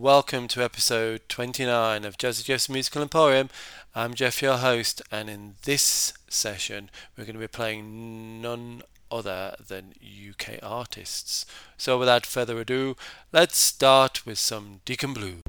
Welcome to episode 29 of Jazzy Jeff's Musical Emporium. I'm Jeff, your host, and in this session, we're going to be playing none other than UK artists. So, without further ado, let's start with some Deacon Blue.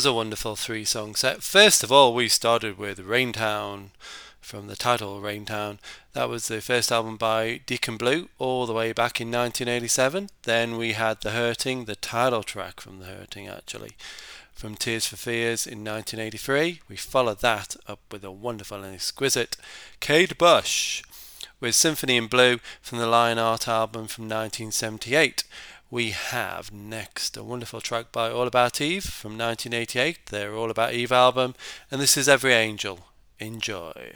Was a wonderful three song set. Uh, first of all, we started with Raintown from the title Raintown. That was the first album by Deacon Blue all the way back in 1987. Then we had The Hurting, the title track from The Hurting actually, from Tears for Fears in 1983. We followed that up with a wonderful and exquisite Kate Bush with Symphony in Blue from the Lion Lionheart album from 1978 we have next a wonderful track by All About Eve from 1988, their All About Eve album, and this is Every Angel. Enjoy.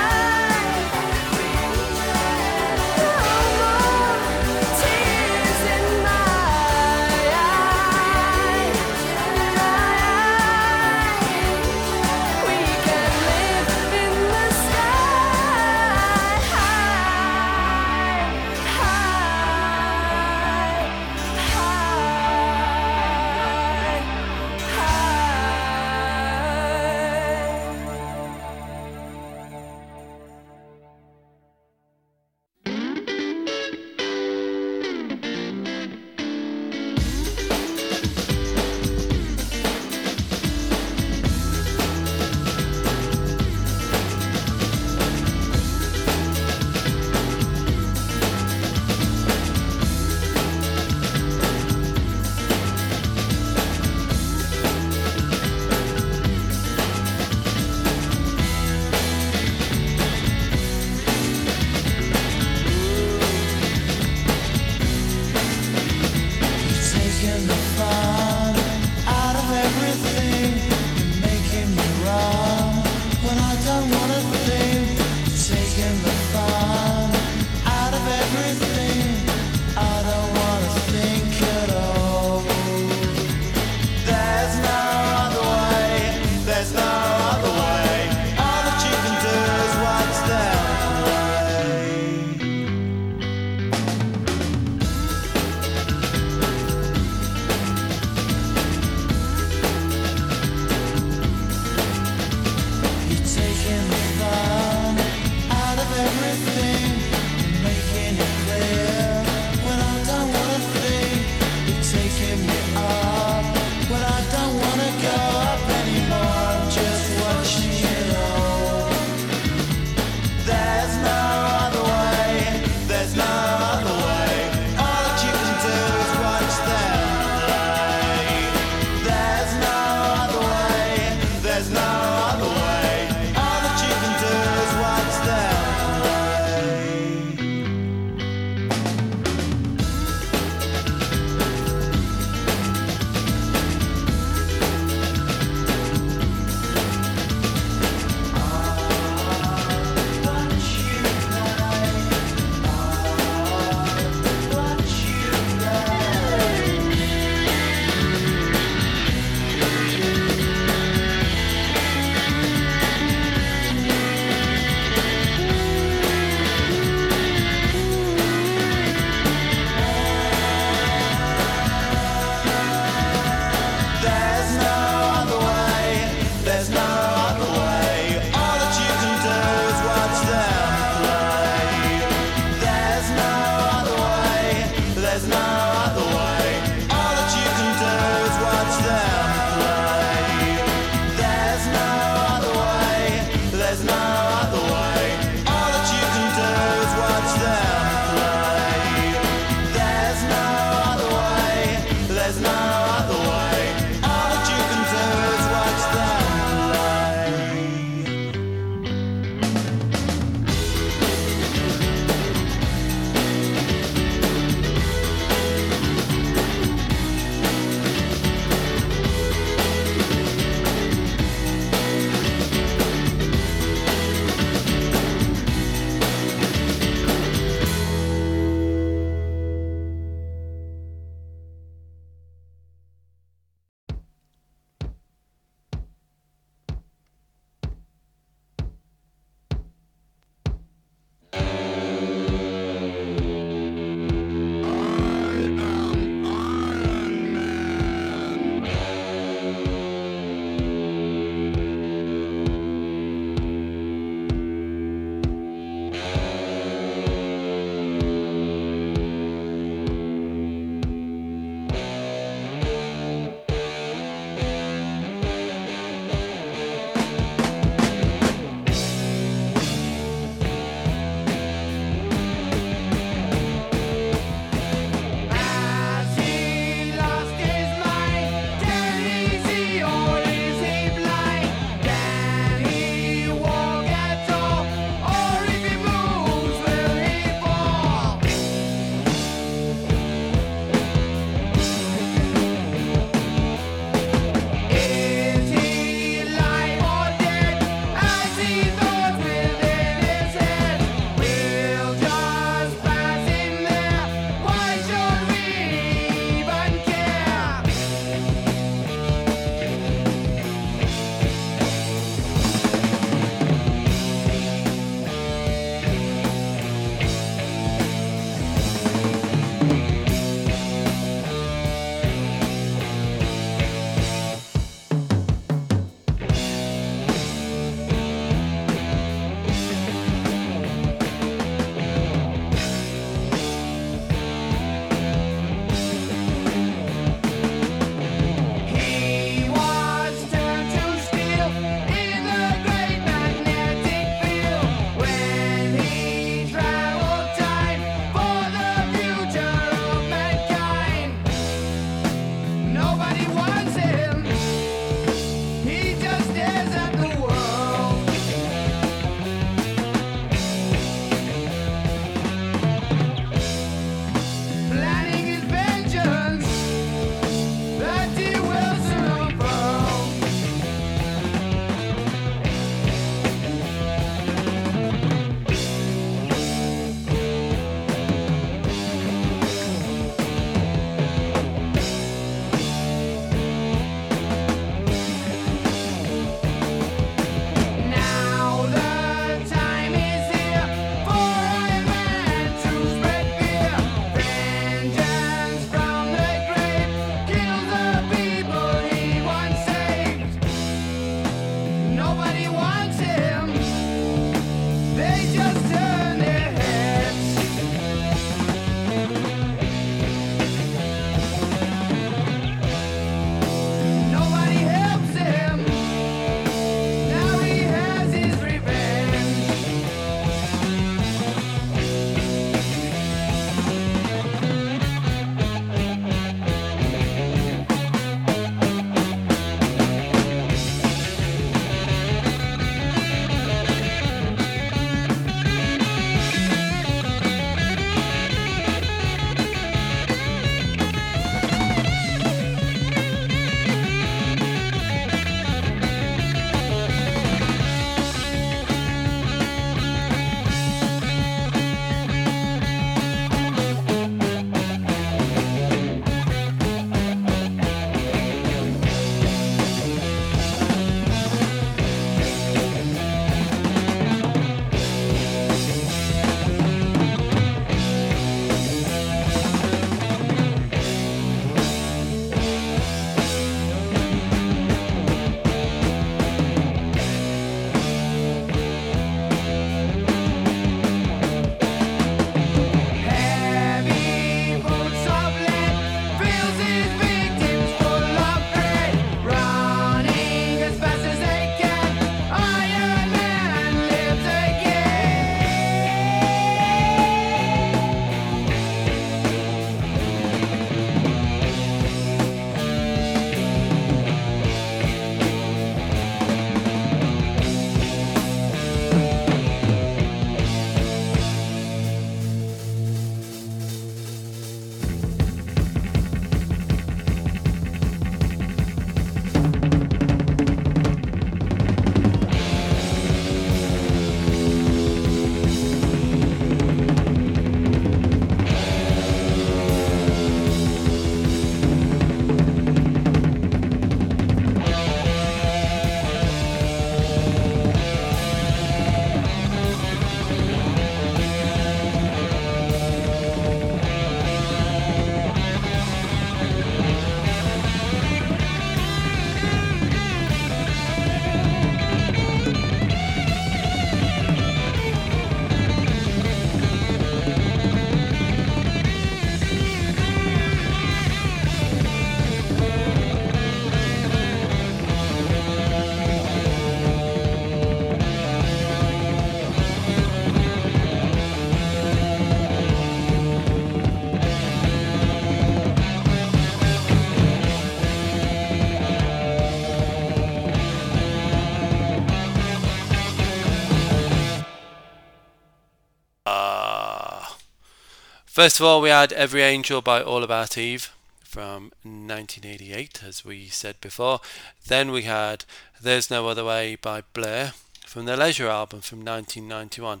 First of all, we had Every Angel by All About Eve from 1988, as we said before. Then we had There's No Other Way by Blur from their Leisure album from 1991.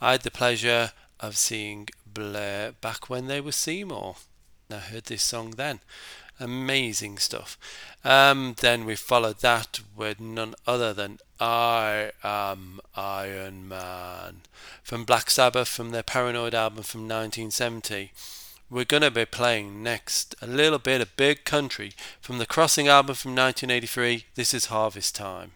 I had the pleasure of seeing Blur back when they were Seymour. I heard this song then. Amazing stuff. Um, then we followed that with none other than I Am Iron Man from Black Sabbath from their Paranoid album from 1970. We're going to be playing next a little bit of Big Country from the Crossing album from 1983. This is Harvest Time.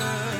Do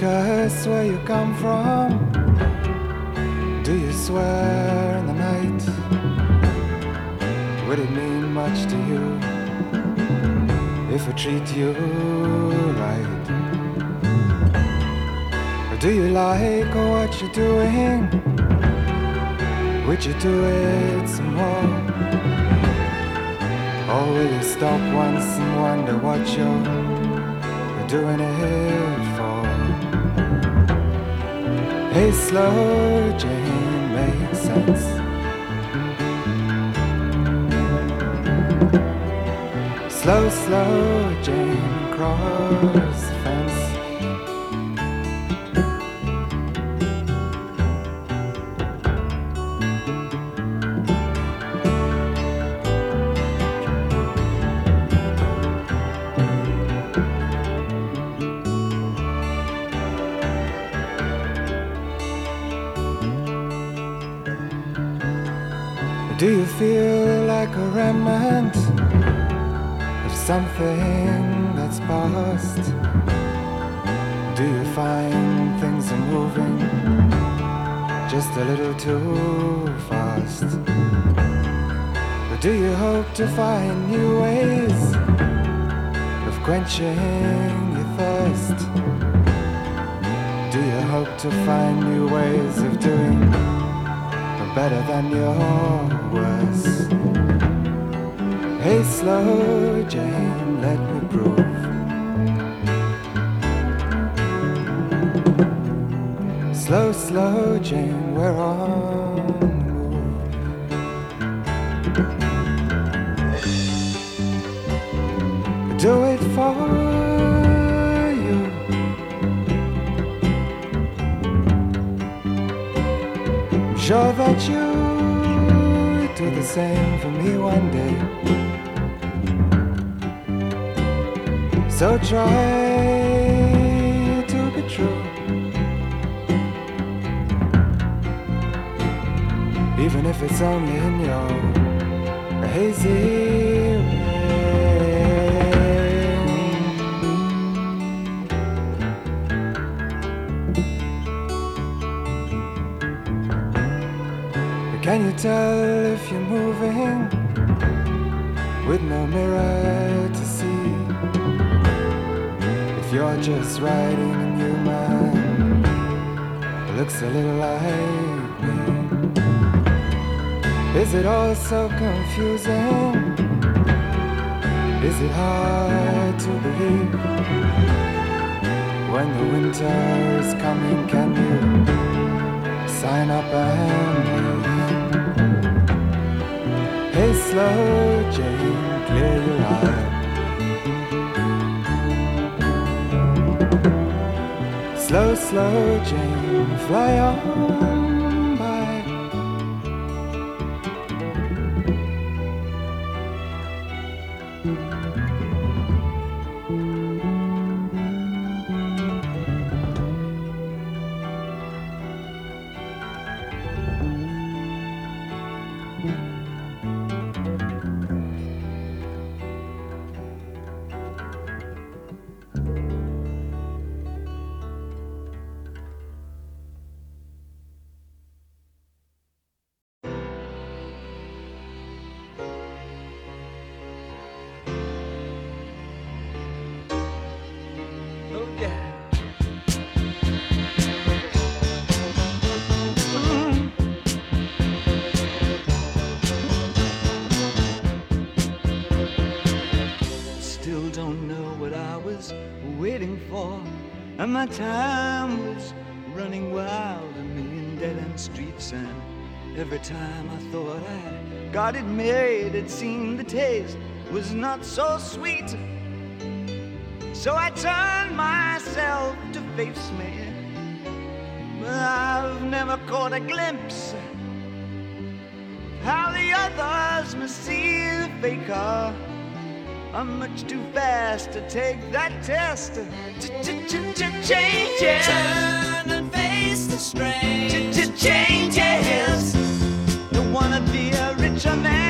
curse where you come from? Do you swear in the night? Would it mean much to you if I treat you right? Or do you like what you're doing? Would you do it some more? Or will you stop once and wonder what you're doing it Slow Jane makes sense. Slow, slow Jane cross Do you feel like a remnant of something that's past? Do you find things are moving just a little too fast? Or do you hope to find new ways of quenching your thirst? Do you hope to find new ways of doing? better than your worst. Hey, slow Jane, let me prove. Slow, slow Jane, we're on. Do it for you. I'm sure that you do the same for me one day. So try to be true. Even if it's only in your hazy Can you tell if you're moving with no mirror to see? If you're just riding a new man, it looks a little like me. Is it all so confusing? Is it hard to believe? When the winter is coming, can you sign up and slow Jane, clear your eye. Slow, slow Jane, fly on my time was running wild, a million dead end streets, and every time I thought I got it made, it seemed the taste was not so sweet. So I turned myself to face me. But I've never caught a glimpse how the others must see the faker. I'm much too fast to take that test. Changes. Turn and face the strain. Changes. Don't wanna be a richer man.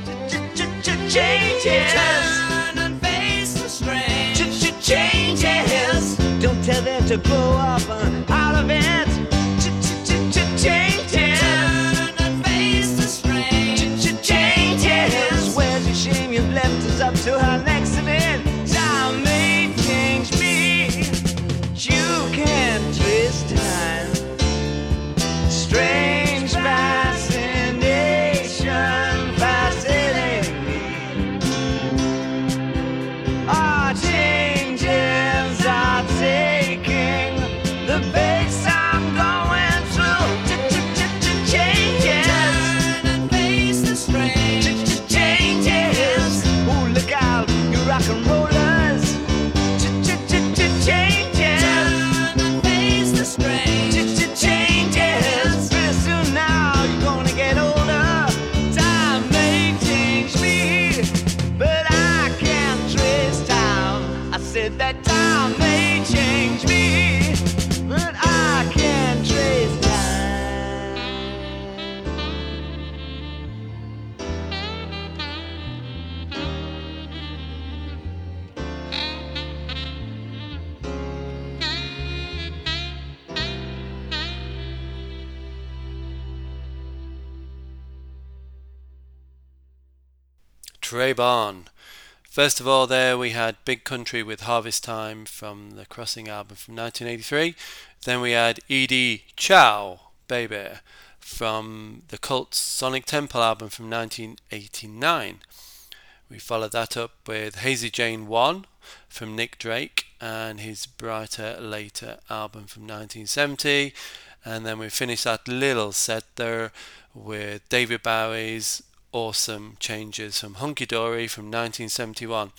Changes. Turn and face the strange. Changes. Don't tell them to grow up uh, out of it. Barn. First of all, there we had Big Country with Harvest Time from the Crossing album from 1983. Then we had Edie Ciao, Baby, from the Cult's Sonic Temple album from 1989. We followed that up with Hazy Jane 1 from Nick Drake and his Bryter Layter album from 1970. And then we finished that little set there with David Bowie's Awesome Changes from Hunky Dory from 1971.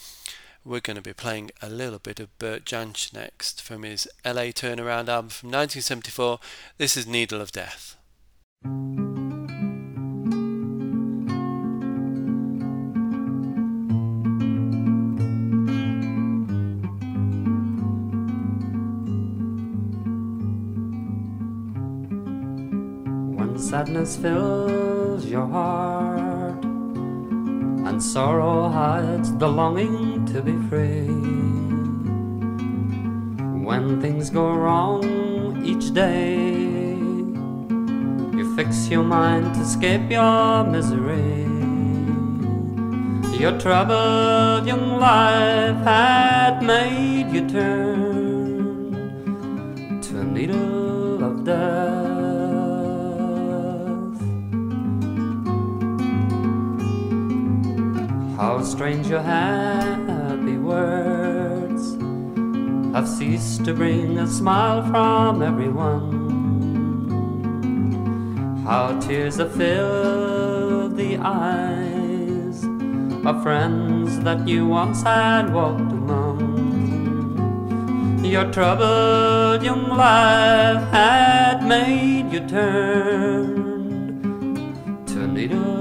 We're going to be playing a little bit of Bert Jansch next from his LA Turnaround album from 1974. This is Needle of Death. Sadness fills your heart and sorrow hides the longing to be free. When things go wrong each day, you fix your mind to escape your misery. Your troubled young life had made you turn to a needle of death. How strange your happy words have ceased to bring a smile from everyone. How tears have filled the eyes of friends that you once had walked among. Your troubled young life had made you turn to a needle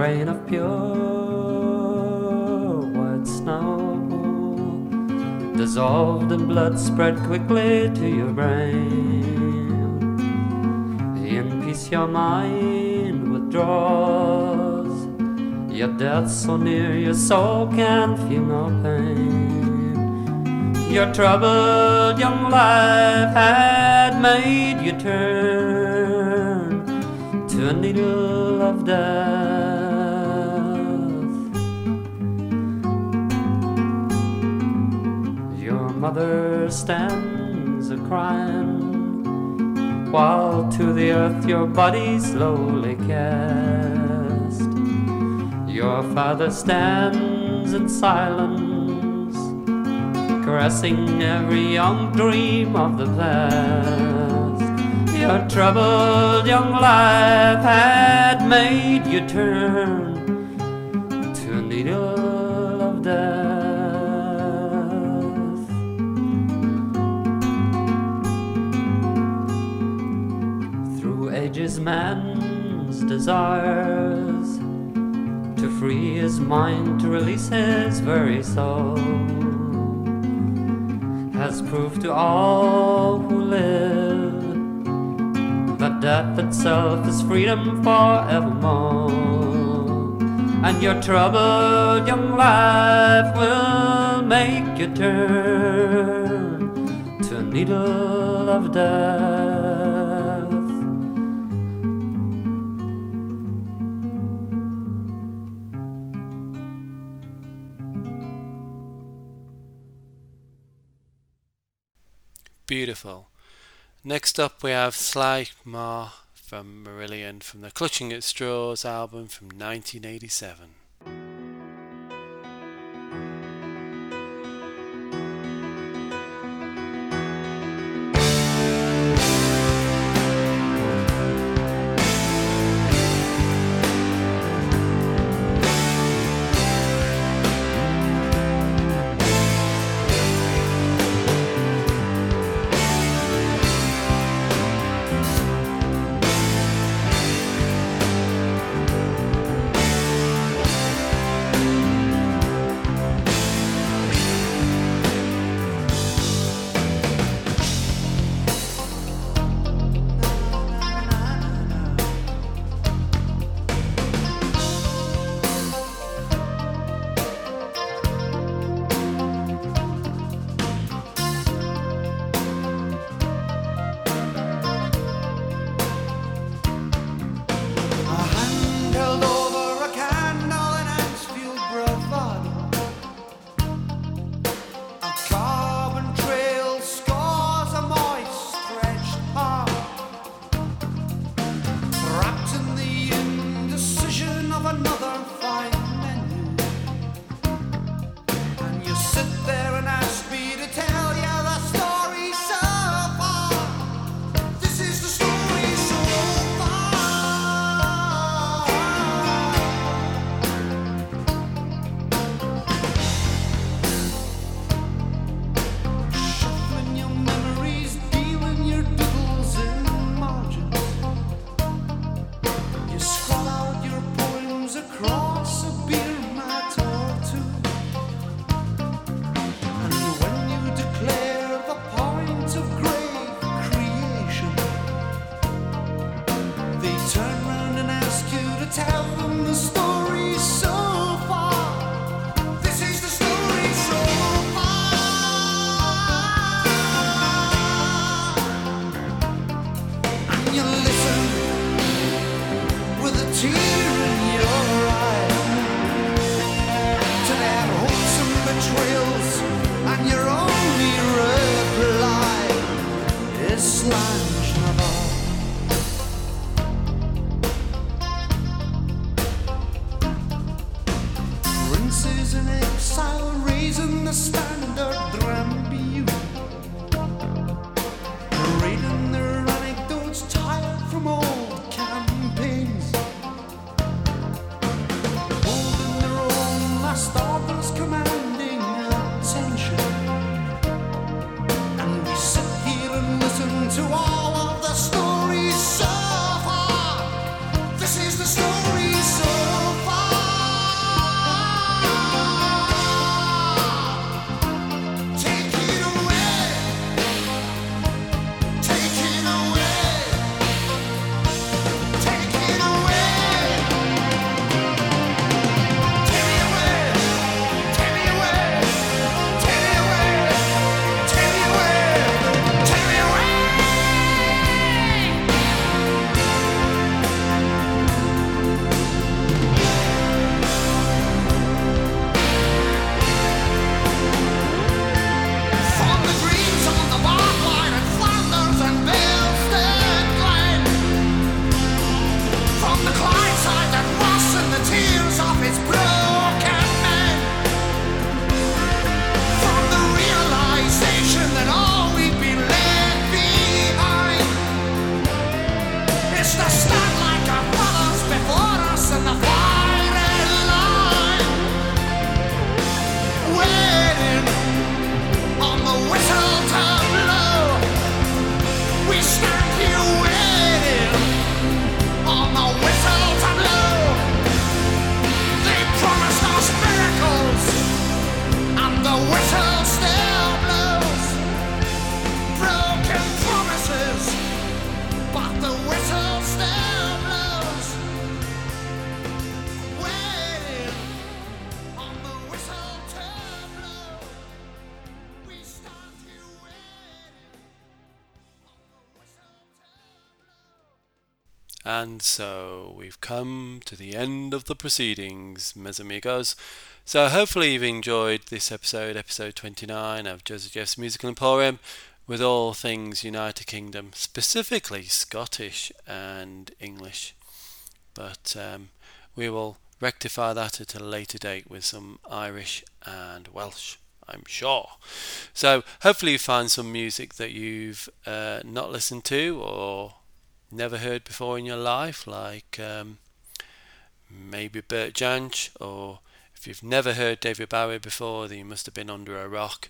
grain of pure white snow dissolved in blood spread quickly to your brain. In peace, your mind withdraws. Yet death so near, your soul can feel no pain. Your troubled young life had made you turn to a needle of death. Mother stands a crying while to the earth your body slowly cast. Your father stands in silence, caressing every young dream of the past. Your troubled young life had made you turn man's desires, to free his mind, to release his very soul, has proved to all who live that death itself is freedom forevermore. And your troubled young life will make you turn to a needle of death. Beautiful. Next up, we have Slainte Mhath from Marillion from the Clutching at Straws album from 1987. And so we've come to the end of the proceedings, mes amigos. So hopefully you've enjoyed this episode, episode 29 of Joseph Jeff's Musical Emporium, with all things United Kingdom, specifically Scottish and English. But um, we will rectify that at a later date with some Irish and Welsh. I'm sure. So hopefully you find some music that you've uh, not listened to or never heard before in your life, like um, maybe Bert Jansch, or if you've never heard David Bowie before, then you must have been under a rock.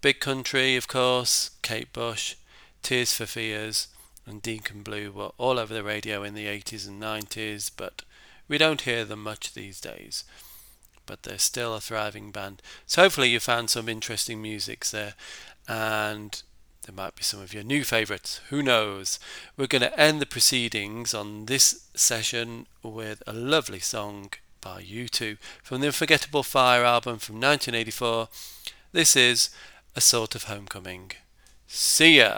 Big Country, of course, Kate Bush, Tears for Fears, and Deacon Blue were all over the radio in the 80s and 90s, but we don't hear them much these days but they're still a thriving band. So hopefully you found some interesting musics there, and there might be some of your new favourites. Who knows? We're going to end the proceedings on this session with a lovely song by U2 from the Unforgettable Fire album from 1984. This is A Sort of Homecoming. See ya!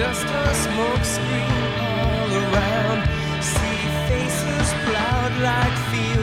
just a smokescreen all around. See faces plowed like fields.